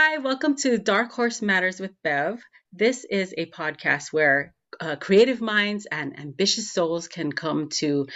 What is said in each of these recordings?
Hi, welcome to Dark Horse Matters with Bev. This is a podcast where uh, creative minds and ambitious souls can come to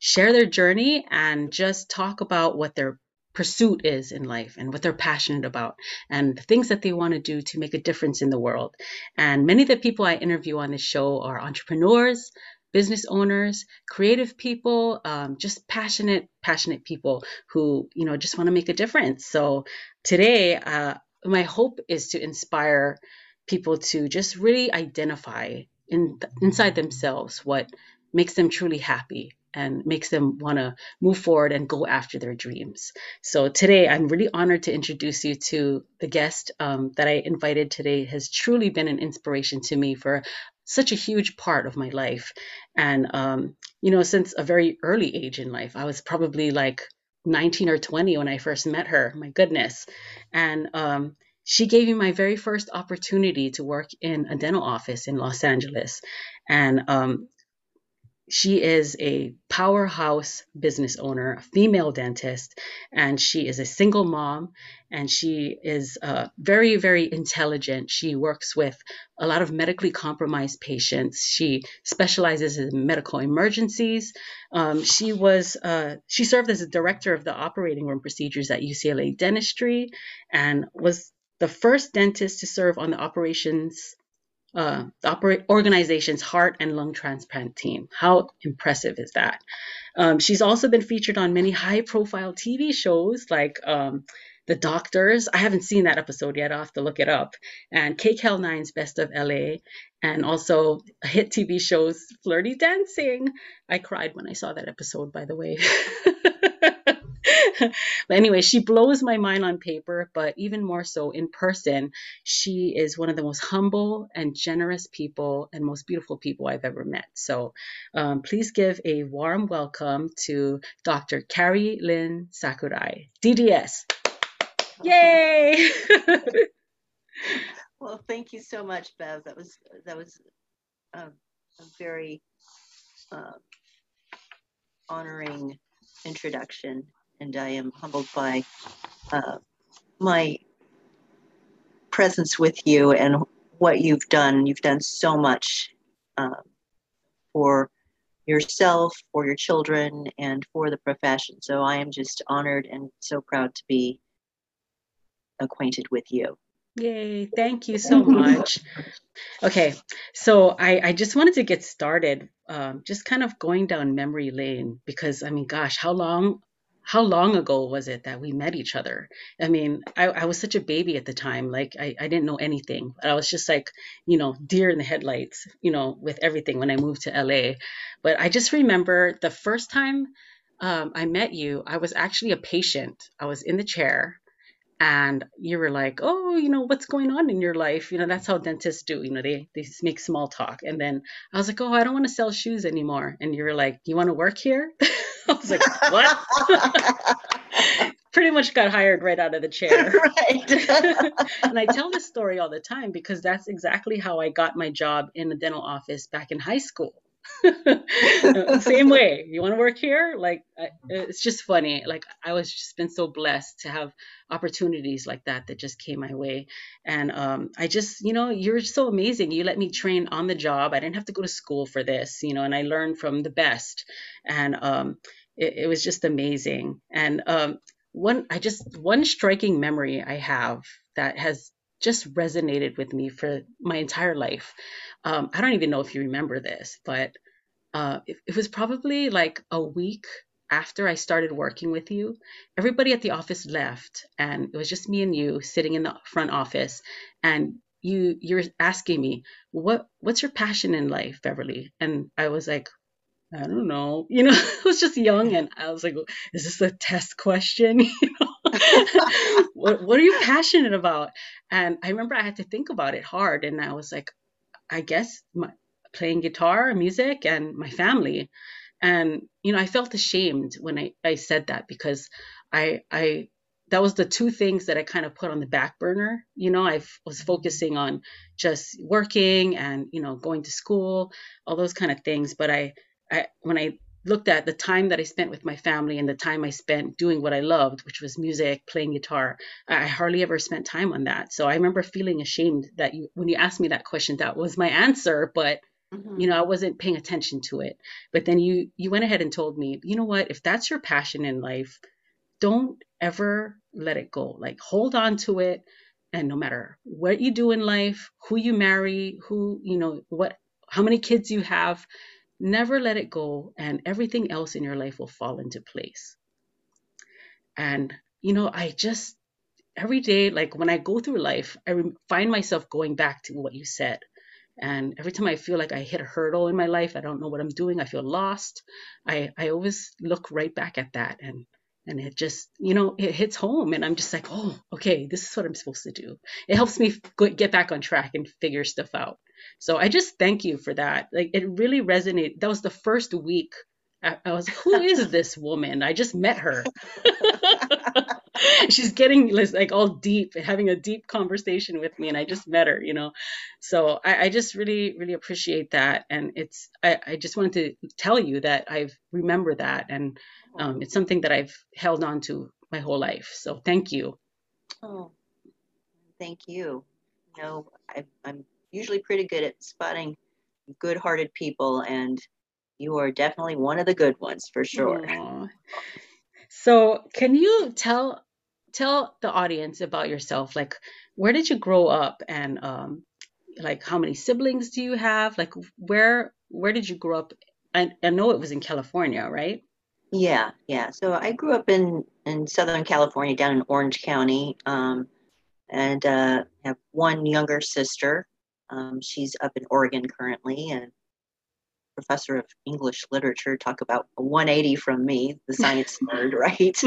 share their journey and just talk about what their pursuit is in life and what they're passionate about and the things that they want to do to make a difference in the world. And many of the people I interview on this show are entrepreneurs, business owners, creative people, um, just passionate, passionate people who, you know, just want to make a difference. So today, uh, my hope is to inspire people to just really identify in inside themselves what makes them truly happy and makes them want to move forward and go after their dreams. So today, I'm really honored to introduce you to the guest um, that I invited today. Has truly been an inspiration to me for such a huge part of my life, and um, you know, since a very early age in life, I was probably like 19 or 20 when I first met her. My goodness, and um, she gave me my very first opportunity to work in a dental office in Los Angeles. And um, she is a powerhouse business owner, a female dentist, and she is a single mom. And she is uh, very, very intelligent. She works with a lot of medically compromised patients. She specializes in medical emergencies. Um, she was uh, she served as a director of the operating room procedures at UCLA Dentistry, and was the first dentist to serve on the operations uh, the organization's heart and lung transplant team. How impressive is that? Um, she's also been featured on many high-profile TV shows like um, The Doctors. I haven't seen that episode yet. I'll have to look it up. And KCAL 9's Best of LA, and also hit TV shows Flirty Dancing. I cried when I saw that episode, by the way. but anyway, she blows my mind on paper, but even more so in person. She is one of the most humble and generous people and most beautiful people I've ever met. So um, please give a warm welcome to Dr. Carrie Lynn Sakurai, DDS. Yay! well, thank you so much, Bev. That was that was a, a very uh, honoring introduction and I am humbled by uh, my presence with you and what you've done. You've done so much uh, for yourself, for your children, and for the profession. So I am just honored and so proud to be acquainted with you. Yay, thank you so much. Okay, so I, I just wanted to get started, um, just kind of going down memory lane because I mean, gosh, how long how long ago was it that we met each other? I mean, I, I was such a baby at the time. Like, I, I didn't know anything. I was just like, you know, deer in the headlights, you know, with everything when I moved to LA. But I just remember the first time um, I met you, I was actually a patient. I was in the chair and you were like, "Oh, you know, what's going on in your life?" You know, that's how dentists do. You know, they they make small talk. And then I was like, "Oh, I don't want to sell shoes anymore." And you were like, "You want to work here?" I was like, "What?" Pretty much got hired right out of the chair. Right. and I tell this story all the time because that's exactly how I got my job in the dental office back in high school. Same way. You want to work here? Like, it's just funny. Like, I was just been so blessed to have opportunities like that that just came my way. And um, I just, you know, you're so amazing. You let me train on the job. I didn't have to go to school for this, you know, and I learned from the best. And um, it, it was just amazing. And um, one, I just, one striking memory I have that has just resonated with me for my entire life. Um, I don't even know if you remember this, but uh, it, it was probably like a week after I started working with you. Everybody at the office left, and it was just me and you sitting in the front office. And you you're asking me what what's your passion in life, Beverly? And I was like, I don't know. You know, I was just young and I was like, is this a test question? You know? what, what are you passionate about? And I remember I had to think about it hard. And I was like, I guess my, playing guitar, music, and my family. And, you know, I felt ashamed when I, I said that because I, I, that was the two things that I kind of put on the back burner. You know, I was mm-hmm. focusing on just working and, you know, going to school, all those kind of things. But I, I, when I looked at the time that I spent with my family and the time I spent doing what I loved, which was music, playing guitar, I hardly ever spent time on that. So I remember feeling ashamed that you, when you asked me that question, that was my answer, but mm-hmm. you know, I wasn't paying attention to it. But then you you went ahead and told me, you know what, if that's your passion in life, don't ever let it go. Like hold on to it. And no matter what you do in life, who you marry, who, you know, what how many kids you have, Never let it go, and everything else in your life will fall into place. And, you know, I just, every day, like when I go through life, I find myself going back to what you said. And every time I feel like I hit a hurdle in my life, I don't know what I'm doing, I feel lost, I, I always look right back at that and and it just you know it hits home and i'm just like oh okay this is what i'm supposed to do it helps me get back on track and figure stuff out so I just thank you for that. Like it really resonated. That was the first week. I, I was, who is this woman? I just met her. She's getting like all deep, having a deep conversation with me, and I just met her, you know. So I, I just really, really appreciate that, and it's. I, I just wanted to tell you that I've remember that, and um, it's something that I've held on to my whole life. So thank you. Oh, thank you. You know, I, I'm usually pretty good at spotting good hearted people, and you are definitely one of the good ones for sure. Aww. So, can you tell tell the audience about yourself? Like, where did you grow up, and um, like how many siblings do you have? Like, where where did you grow up? I, I know it was in California, right? Yeah, yeah. So I grew up in in Southern California, down in Orange County, um, and uh, have one younger sister. Um, she's up in Oregon currently and professor of English literature. Talk about a 180 from me, the science nerd, right?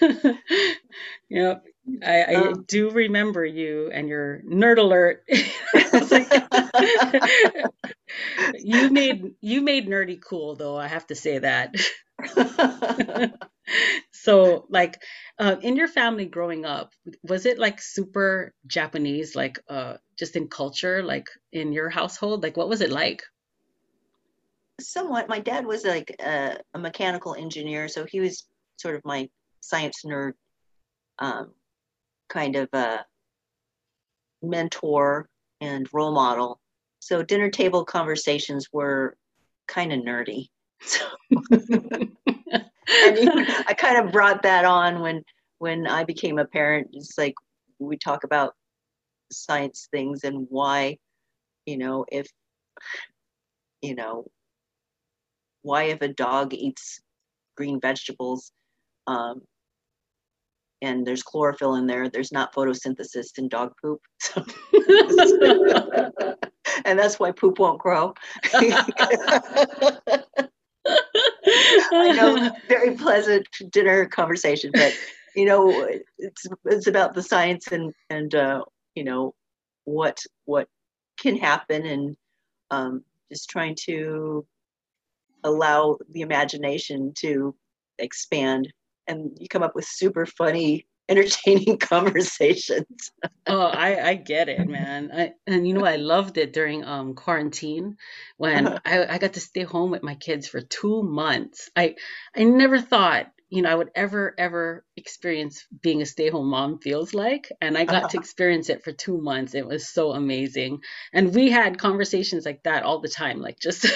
yep. I, I um, do remember you and your nerd alert. you made you made nerdy cool though, I have to say that. so like uh, in your family growing up was it like super japanese like uh, just in culture like in your household like what was it like somewhat my dad was like a, a mechanical engineer so he was sort of my science nerd um, kind of a mentor and role model so dinner table conversations were kind of nerdy so and I kind of brought that on when when I became a parent. It's like we talk about science things and why, you know, if you know, why if a dog eats green vegetables, um, and there's chlorophyll in there, there's not photosynthesis in dog poop. and that's why poop won't grow. I know, very pleasant dinner conversation, but you know, it's it's about the science and and uh, you know what what can happen and um, just trying to allow the imagination to expand and you come up with super funny entertaining conversations. oh, I, I get it, man. I, and you know, I loved it during um, quarantine when uh-huh. I, I got to stay home with my kids for two months. I I never thought you know I would ever ever experience being a stay home mom feels like, and I got uh-huh. to experience it for two months. It was so amazing, and we had conversations like that all the time, like just.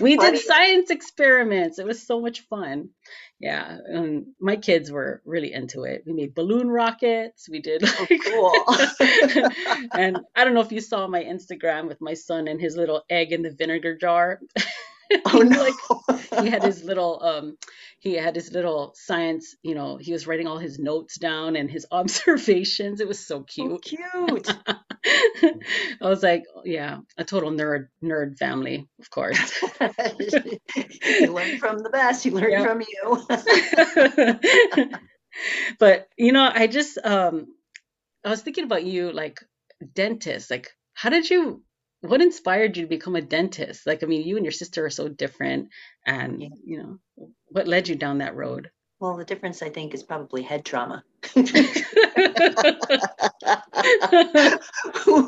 We funny. did science experiments. It was so much fun. Yeah, um, my kids were really into it. We made balloon rockets. We did oh, like, oh, cool. and I don't know if you saw my Instagram with my son and his little egg in the vinegar jar. oh no! like, he had his little um, he had his little science. You know, he was writing all his notes down and his observations. It was so cute. Oh, cute. I was like, yeah, a total nerd nerd family, of course. you learn from the best. You learn yep. from you. but you know, I just um, I was thinking about you, like dentist. Like, how did you? What inspired you to become a dentist? Like, I mean, you and your sister are so different, and yeah. you know, what led you down that road? Well, the difference I think is probably head trauma.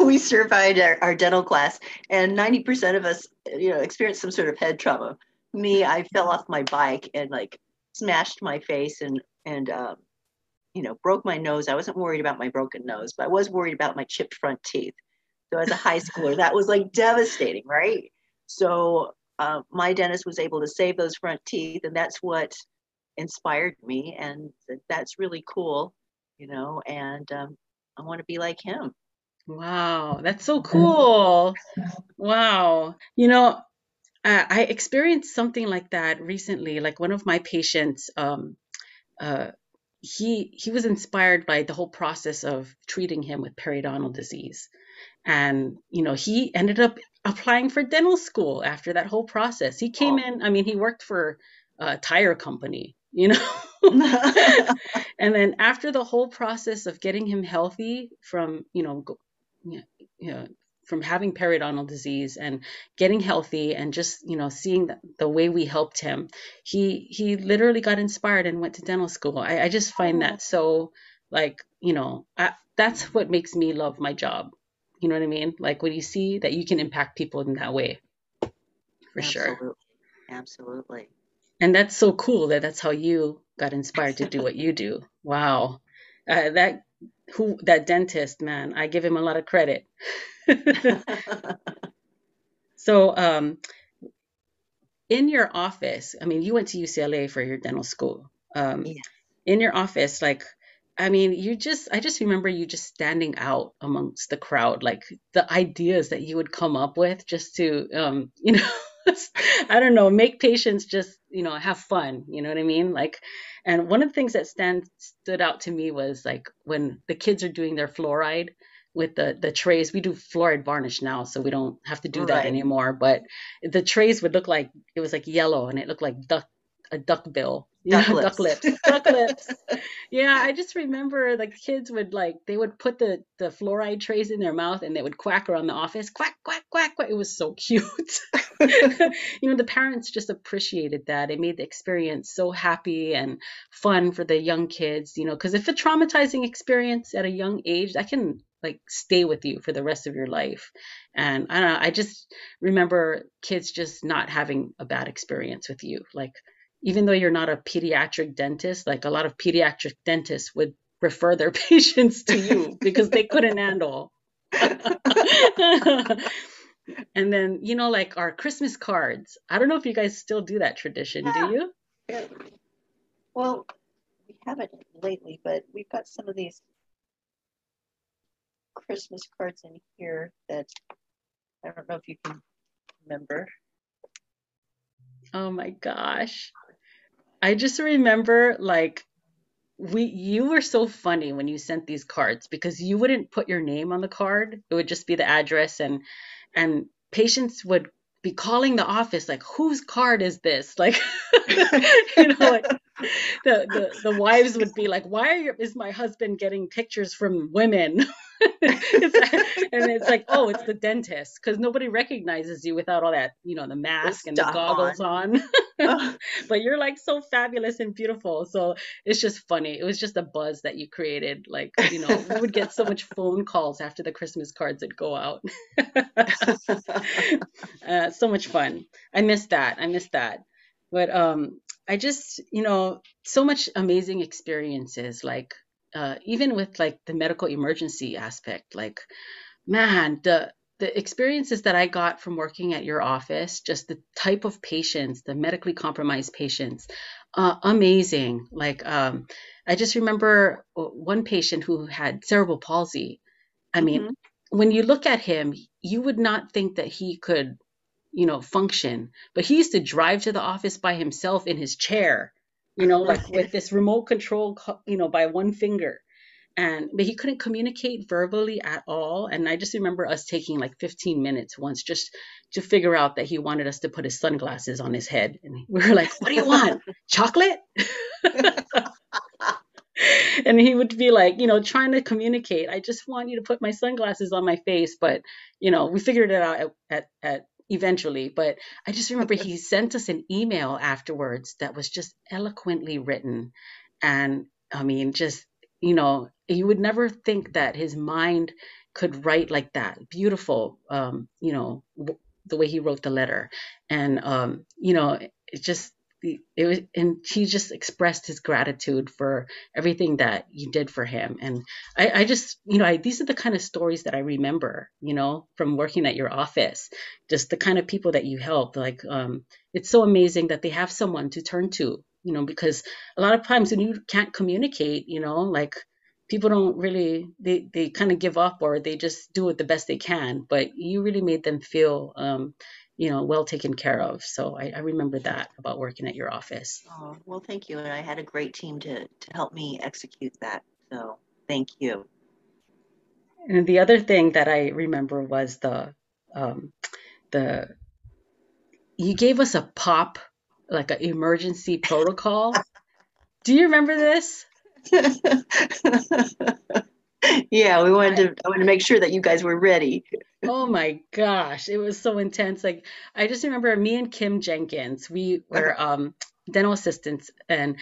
we survived our, our, dental class, and 90% of us, you know, experienced some sort of head trauma. Me, I fell off my bike and like smashed my face and and um, you know broke my nose. I wasn't worried about my broken nose, but I was worried about my chipped front teeth. So as a high schooler, that was like devastating, right? So uh, my dentist was able to save those front teeth, and that's what inspired me, and that's really cool, you know. And um, I want to be like him. Wow, that's so cool. Wow. You know, I experienced something like that recently. Like one of my patients, um, uh, he he was inspired by the whole process of treating him with periodontal disease, and you know he ended up applying for dental school after that whole process. He came oh. in. I mean, he worked for a tire company, you know. and then after the whole process of getting him healthy from you know, you know from having periodontal disease and getting healthy and just you know seeing the, the, way we helped him he he literally got inspired and went to dental school i, I just find that so like you know I, that's what makes me love my job you know what i mean like when you see that you can impact people in that way for absolutely. sure absolutely Absolutely. and that's so cool that that's how you got inspired to do what you do wow uh, that who that dentist man i give him a lot of credit so um in your office i mean you went to ucla for your dental school um yeah. in your office like i mean you just i just remember you just standing out amongst the crowd like the ideas that you would come up with just to um you know I don't know, make patients just, you know, have fun. You know what I mean? Like, and one of the things that stand stood out to me was like when the kids are doing their fluoride with the the trays. We do fluoride varnish now, so we don't have to do that anymore. But the trays would look like it was like yellow, and it looked like duck a duck bill. Duck, yeah, lips. duck lips. Duck lips. Yeah i just remember the kids would like they would put the the fluoride trays in their mouth and they would quack around the office quack quack quack quack. It was so cute. You know the parents just appreciated that. It made the experience so happy and fun for the young kids you know because if a traumatizing experience at a young age that can like stay with you for the rest of your life. And i don't know i just remember kids just not having a bad experience with you. Like even though you're not a pediatric dentist, like a lot of pediatric dentists would refer their patients to you because they couldn't handle. and then, you know, like our Christmas cards. I don't know if you guys still do that tradition, yeah. do you? Yeah. Well, we haven't lately, but we've got some of these Christmas cards in here that I don't know if you can remember. Oh my gosh. I just remember like we you were so funny when you sent these cards because you wouldn't put your name on the card. It would just be the address and and patients would be calling the office like whose card is this like you know like the, the the wives would be like why is my husband getting pictures from women? It's, and it's like oh it's the dentist. Because nobody recognizes you without all that you know the mask the and the goggles on, on. but you're like so fabulous and beautiful. So it's just funny. It was just a buzz that you created like you know we would get so much phone calls after the christmas cards would go out. Uh, so much fun. I miss that. I miss that. But um i just you know so much amazing experiences like uh, even with like the medical emergency aspect like man the the experiences that i got from working at your office just the type of patients the medically compromised patients uh, amazing like um, i just remember one patient who had cerebral palsy i mean mm-hmm. when you look at him you would not think that he could you know function but he used to drive to the office by himself in his chair you know, like with this remote control, you know, by one finger. And but he couldn't communicate verbally at all. And I just remember us taking like 15 minutes once just to figure out that he wanted us to put his sunglasses on his head. And we were like, "What do you want? Chocolate?" and he would be like, you know, trying to communicate. I just want you to put my sunglasses on my face, but you know, we figured it out at at, at eventually, but I just remember he sent us an email afterwards that was just eloquently written. And I mean, just, you know, you would never think that his mind could write like that. Beautiful, um, you know, w- the way he wrote the letter. And, um, you know, it just, it was and he just expressed his gratitude for everything that you did for him. And i, I just you know I, these are the kind of stories that i remember you know from working at your office. Just the kind of people that you help like um, it's so amazing that they have someone to turn to you know because a lot of times when you can't communicate you know like people don't really they, they kind of give up or they just do it the best they can but you really made them feel um, you know, well taken care of. So I, I remember that about working at your office. Oh, well, thank you. And I had a great team to, to help me execute that. So thank you. And the other thing that I remember was the, um, the, you gave us a pop, like an emergency protocol. Do you remember this? yeah, we wanted to. I wanted to make sure that you guys were ready. oh my gosh, it was so intense. Like I just remember me and Kim Jenkins. We were um, dental assistants, and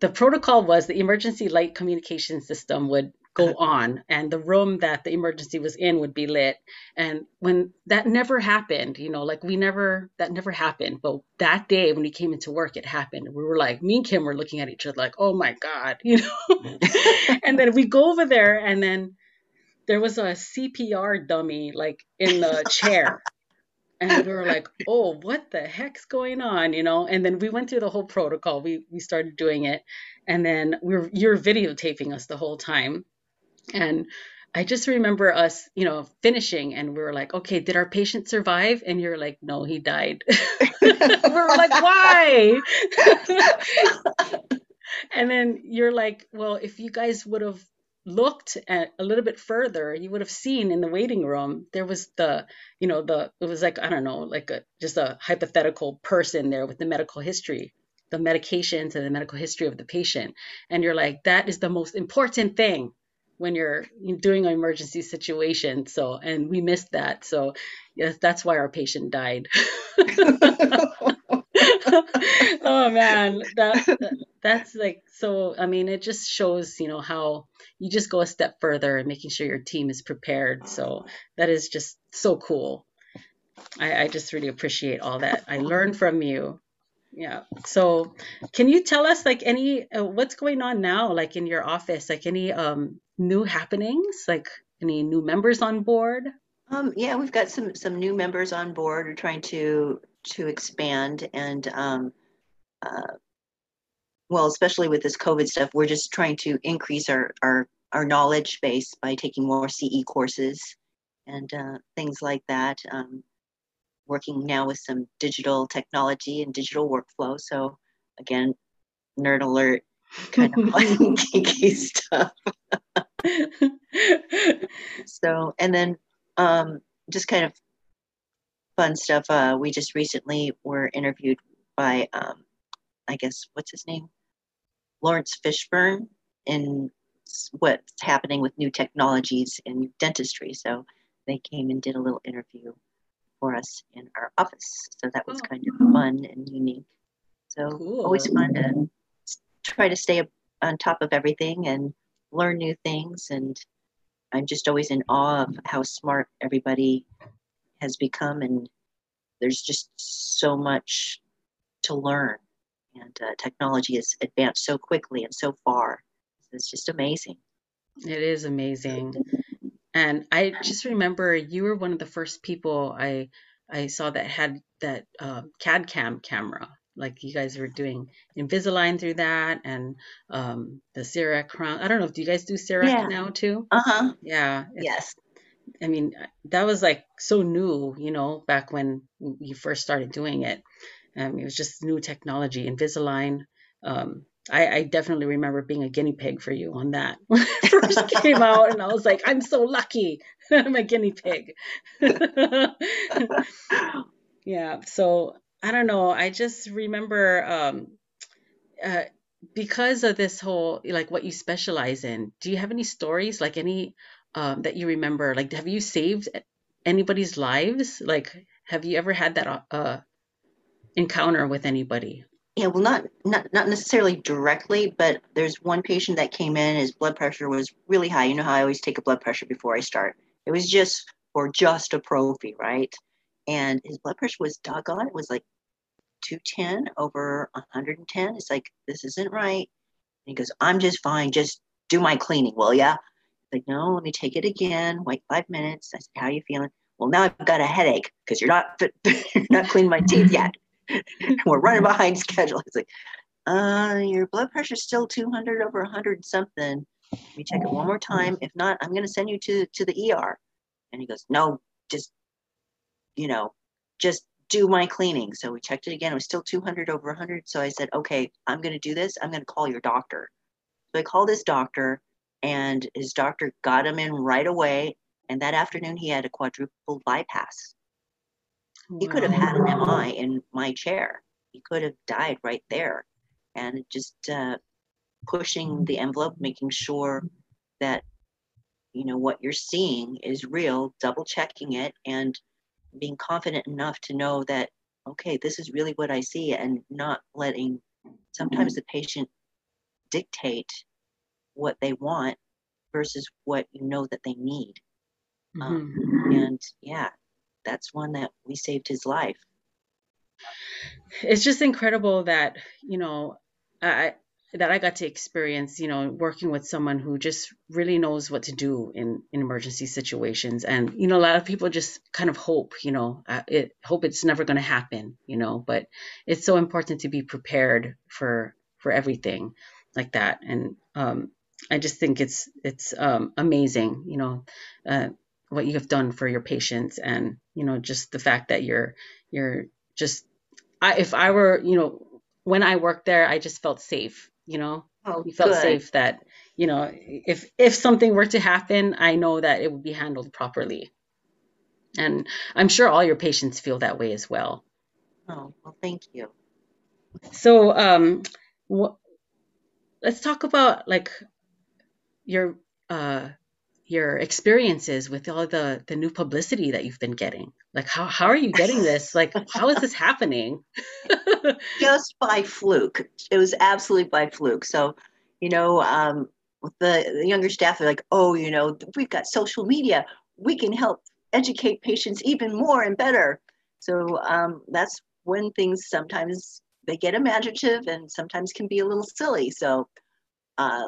the protocol was the emergency light communication system would go uh-huh. on and the room that the emergency was in would be lit and when that never happened you know like we never that never happened but that day when we came into work it happened we were like me and kim were looking at each other like oh my god you know mm-hmm. and then we go over there and then there was a cpr dummy like in the chair and we were like, "Oh, what the heck's going on?" You know. And then we went through the whole protocol. We we started doing it, and then we are you're videotaping us the whole time. And I just remember us, you know, finishing, and we were like, "Okay, did our patient survive?" And you're like, "No, he died." we were like, "Why?" and then you're like, "Well, if you guys would have looked at a little bit further, you would have seen in the waiting room there was the, you know, the it was like I don't know, like a just a hypothetical person there with the medical history, the medications and the medical history of the patient, and you're like, that is the most important thing when you're doing an emergency situation. So, and we missed that. So, yes, that's why our patient died. oh man, that, that that's like so. I mean, it just shows you know how you just go a step further and making sure your team is prepared. So that is just so cool. I, I just really appreciate all that I learned from you. Yeah. So, can you tell us like any uh, what's going on now, like in your office, like any um new happenings, like any new members on board? Um, yeah, we've got some some new members on board. We're trying to to expand and um, uh, well, especially with this COVID stuff, we're just trying to increase our our our knowledge base by taking more CE courses and uh, things like that. Um, working now with some digital technology and digital workflow. So again, nerd alert, kind of geeky stuff. so, and then um, just kind of fun stuff. Uh, we just recently were interviewed by, um, I guess, what's his name? Laurence Fishburne in what's happening with new technologies in dentistry. So they came and did a little interview for us in our office. So that was oh. kind of fun and unique. So cool. always fun to try to stay on top of everything and learn new things. And I'm just always in awe of how smart everybody has become. And there's just so much to learn. And uh, technology has advanced so quickly and so far. It's just amazing. It is amazing. And I just remember you were one of the first people I I saw that had that uh, CAD cam camera. Like you guys were doing Invisalign through that, and um, the CEREC crown. I don't know. Do you guys do CEREC yeah. now too? Uh huh. Yeah. Yes. I mean, that was like so new, you know, back when you first started doing it. Um, it was just new technology. Invisalign. Um, I, I, definitely remember being a guinea pig for you on that when it first came out, and I was like, I'm so lucky I'm a guinea pig. yeah. So I don't know. I just remember um, uh, because of this whole like what you specialize in. Do you have any stories like any um, that you remember? Like, have you saved anybody's lives? Like, have you ever had that uh, encounter with anybody? Yeah, well, not not not necessarily directly, but there's one patient that came in. His blood pressure was really high. You know how I always take a blood pressure before I start. It was just for just a prophy, right? And his blood pressure was doggone. It was like 210 over 110. It's like this isn't right. And he goes, "I'm just fine. Just do my cleaning, will ya?" He's Like, no, let me take it again. Wait five minutes. I said, "How are you feeling?" Well, now I've got a headache because you're not not cleaning my teeth yet. we're running behind schedule. It's like, uh, your blood pressure's still 200 over 100 something. Let me check it one more time. If not, I'm going to send you to, to the ER. And he goes, no, just, you know, just do my cleaning. So we checked it again. It was still 200 over 100. So I said, okay, I'm going to do this. I'm going to call your doctor. So I called his doctor, and his doctor got him in right away. And that afternoon, he had a quadruple bypass. He could have had an MI in my chair. He could have died right there. And just uh, pushing the envelope, making sure that you know what you're seeing is real, double checking it, and being confident enough to know that okay, this is really what I see, and not letting sometimes the patient dictate what they want versus what you know that they need. Um, mm-hmm. Um, and yeah, that's one that we saved his life. It's just incredible that, you know, I that I got to experience, you know, working with someone who just really knows what to do in, in emergency situations. And, you know, a lot of people just kind of hope, you know, uh, it hope it's never going to happen, you know, but it's so important to be prepared for, for everything like that. And, um, I just think it's, it's, um, amazing, you know, uh, what you have done for your patients and you know just the fact that you're you're just I, if i were you know when i worked there i just felt safe you know oh, you felt good. safe that you know if if something were to happen i know that it would be handled properly. And i'm sure all your patients feel that way as well. Oh well thank you. So um wh- let's talk about like your uh your experiences with all the the new publicity that you've been getting like how, how are you getting this? Like how is this happening? Just by fluke. It was absolutely by fluke. So you know um, the, the younger staff they're like oh you know we've got social media. We can help educate patients even more and better. So um, that's when things sometimes they get imaginative and sometimes can be a little silly. So uh,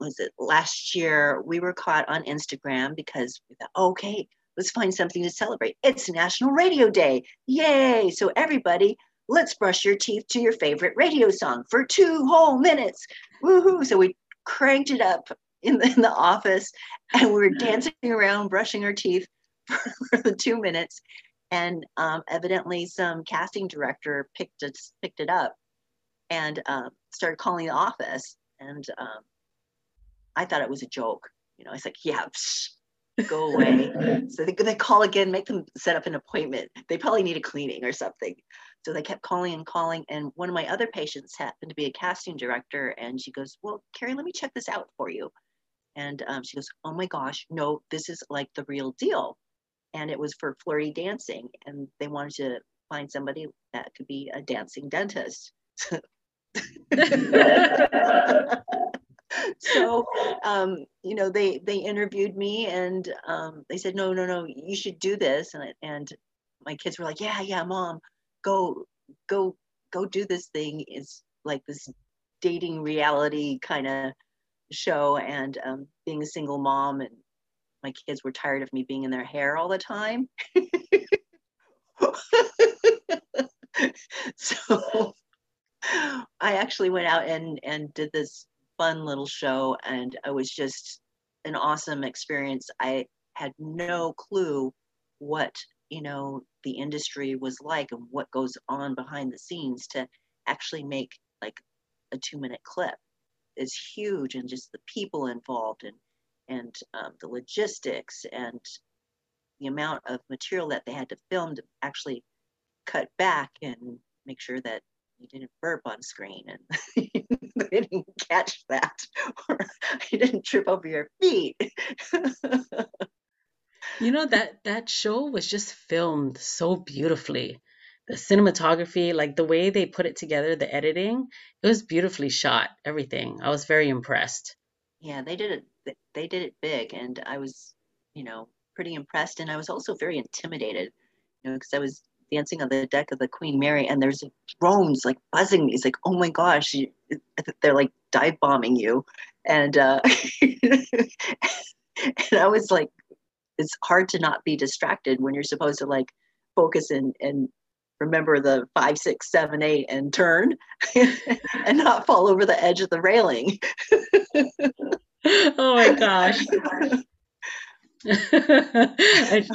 was it last year we were caught on Instagram because we thought, okay, let's find something to celebrate. It's National Radio Day. Yay. So everybody, let's brush your teeth to your favorite radio song for two whole minutes. Woohoo. So we cranked it up in the, in the office and we were dancing around, brushing our teeth for, for the two minutes. And um, evidently some casting director picked it, picked it up and um, started calling the office. And um, I thought it was a joke. You know, I was like, yeah, psh, go away. so they, they call again, make them set up an appointment. They probably need a cleaning or something. So they kept calling and calling. And one of my other patients happened to be a casting director. And she goes, well, Carrie, let me check this out for you. And um, she goes, oh my gosh, no, this is like the real deal. And it was for flirty dancing. And they wanted to find somebody that could be a dancing dentist. so um, you know they they interviewed me and um, they said no no no you should do this. And and my kids were like yeah yeah mom go go go do this thing. It's like this dating reality kind of show and um, being a single mom. And my kids were tired of me being in their hair all the time. So I actually went out and and did this fun little show and it was just an awesome experience. I had no clue what, you know, the industry was like and what goes on behind the scenes to actually make like a two minute clip is huge and just the people involved and and um, the logistics and the amount of material that they had to film to actually cut back and make sure that you didn't burp on screen and they didn't catch that or you didn't trip over your feet You know that that show was just filmed so beautifully. The cinematography, like the way they put it together, the editing, it was beautifully shot, everything. I was very impressed. Yeah, they did it. They did it big, and I was, you know, pretty impressed. And I was also very intimidated, you know, because I was dancing on the deck of the Queen Mary, and there's drones like buzzing me. It's like, oh my gosh, they're like dive bombing you, and uh, and I was like, it's hard to not be distracted when you're supposed to like focus and and remember the five, six, seven, eight, and turn, and not fall over the edge of the railing. oh my gosh. I,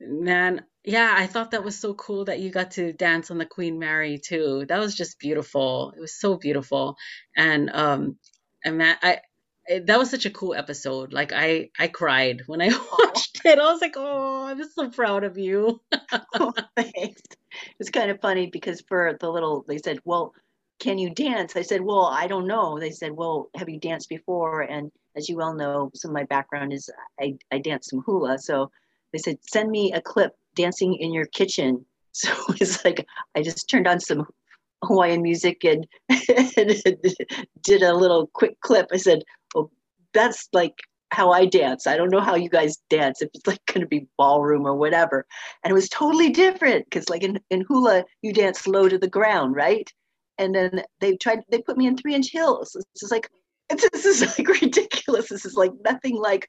man, yeah, I thought that was so cool that you got to dance on the Queen Mary too. That was just beautiful. It was so beautiful. And um and that, I that was such a cool episode. Like I I cried when I watched it. I was like, "Oh, I'm so proud of you." oh. It's kind of funny because for the little they said, "Well, can you dance?" I said, "Well, I don't know." They said, "Well, have you danced before?" And as you well know, some of my background is I I dance some hula. So they said, "Send me a clip dancing in your kitchen." So it's like I just turned on some Hawaiian music and, and did a little quick clip. I said, "Well, that's like how I dance. I don't know how you guys dance. If it's like going to be ballroom or whatever." And it was totally different because, like in, in hula, you dance low to the ground, right? And then they tried. They put me in three inch heels. It's just like this is like ridiculous. This is like nothing like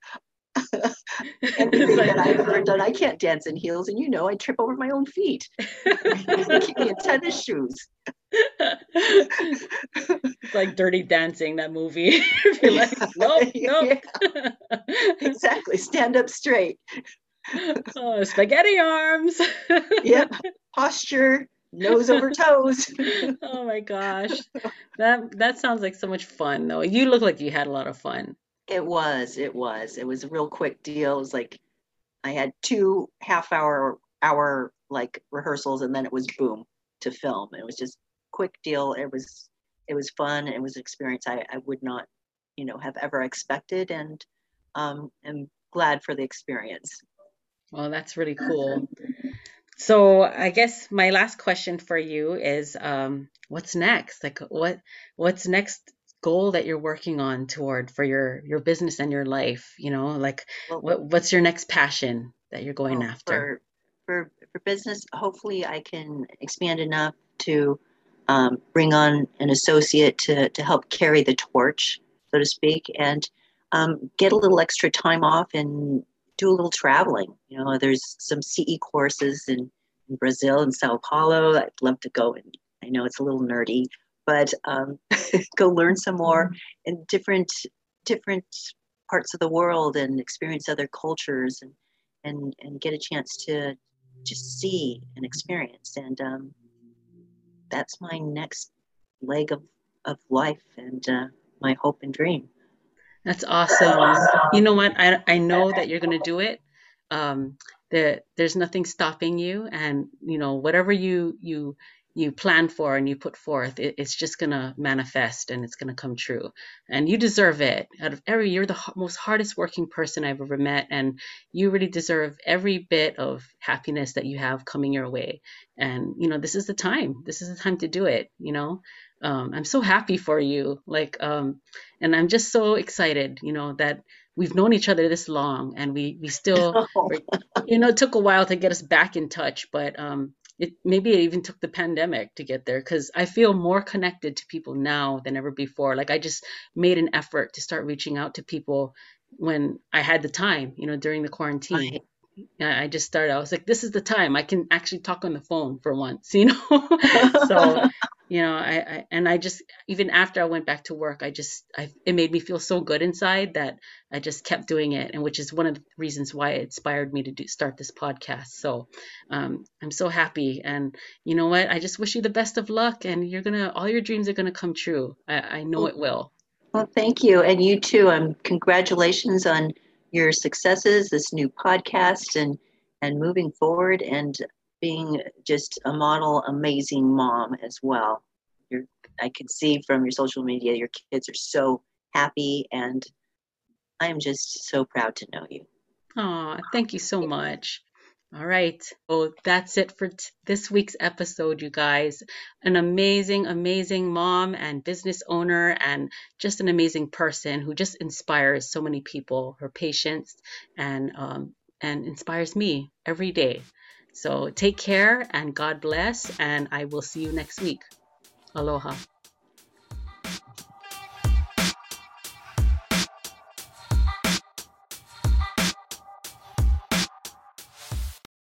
anything that I've ever done. I can't dance in heels, and you know, I trip over my own feet. keep me in tennis shoes. it's like Dirty Dancing, that movie. You're like, nope, nope. Yeah. exactly. Stand up straight. Oh, spaghetti arms. yep. Posture, nose over toes. oh my gosh. That that sounds like so much fun though. You look like you had a lot of fun. It was, it was. It was a real quick deal. It was like I had two half hour hour like rehearsals and then it was boom to film. It was just quick deal. It was it was fun. It was an experience I, I would not, you know, have ever expected and um am glad for the experience. Well, that's really cool. So I guess my last question for you is um, what's next? Like what what's next goal that you're working on toward for your your business and your life you know like well, what what's your next passion that you're going well, after? for, for for business hopefully i can expand enough to um, bring on an associate to to help carry the torch so to speak and um, get a little extra time off and do a little traveling. You know there's some ce courses in, in brazil and sao paulo i'd love to go and i know it's a little nerdy but um, go learn some more mm-hmm. in different different parts of the world and experience other cultures and and and get a chance to just see and experience. And um, that's my next leg of of life and uh, my hope and dream. That's awesome. You know what? I, I know that you're going to do it. Um, that there's nothing stopping you and you know whatever you you you plan for and you put forth, it, it's just going to manifest and it's going to come true. And you deserve it. Out of every, you're the most hardest working person I've ever met. And you really deserve every bit of happiness that you have coming your way. And, you know, this is the time. This is the time to do it, you know? Um, I'm so happy for you. Like, um, and I'm just so excited, you know, that we've known each other this long and we, we still, you know, it took a while to get us back in touch, but, um, it maybe it even took the pandemic to get there because I feel more connected to people now than ever before. Like I just made an effort to start reaching out to people when I had the time, you know, during the quarantine. I just started. I was like, this is the time. I can actually talk on the phone for once, you know. so you know I, I, and i just even after i went back to work i just I, it made me feel so good inside that i just kept doing it and which is one of the reasons why it inspired me to do, start this podcast. So um, i'm so happy and you know what? I just wish you the best of luck and you're gonna all your dreams are gonna come true. I, I know it will. well thank you and you too. Um, congratulations on your successes this new podcast and and moving forward and being just a model amazing mom as well. You're, I can see from your social media, your kids are so happy, and I am just so proud to know you. Aw, thank you so much. All right. Oh, that's it for t- this week's episode, you guys. An amazing, amazing mom and business owner, and just an amazing person who just inspires so many people. Her patience and um, and inspires me every day. So take care and God bless, and I will see you next week. Aloha.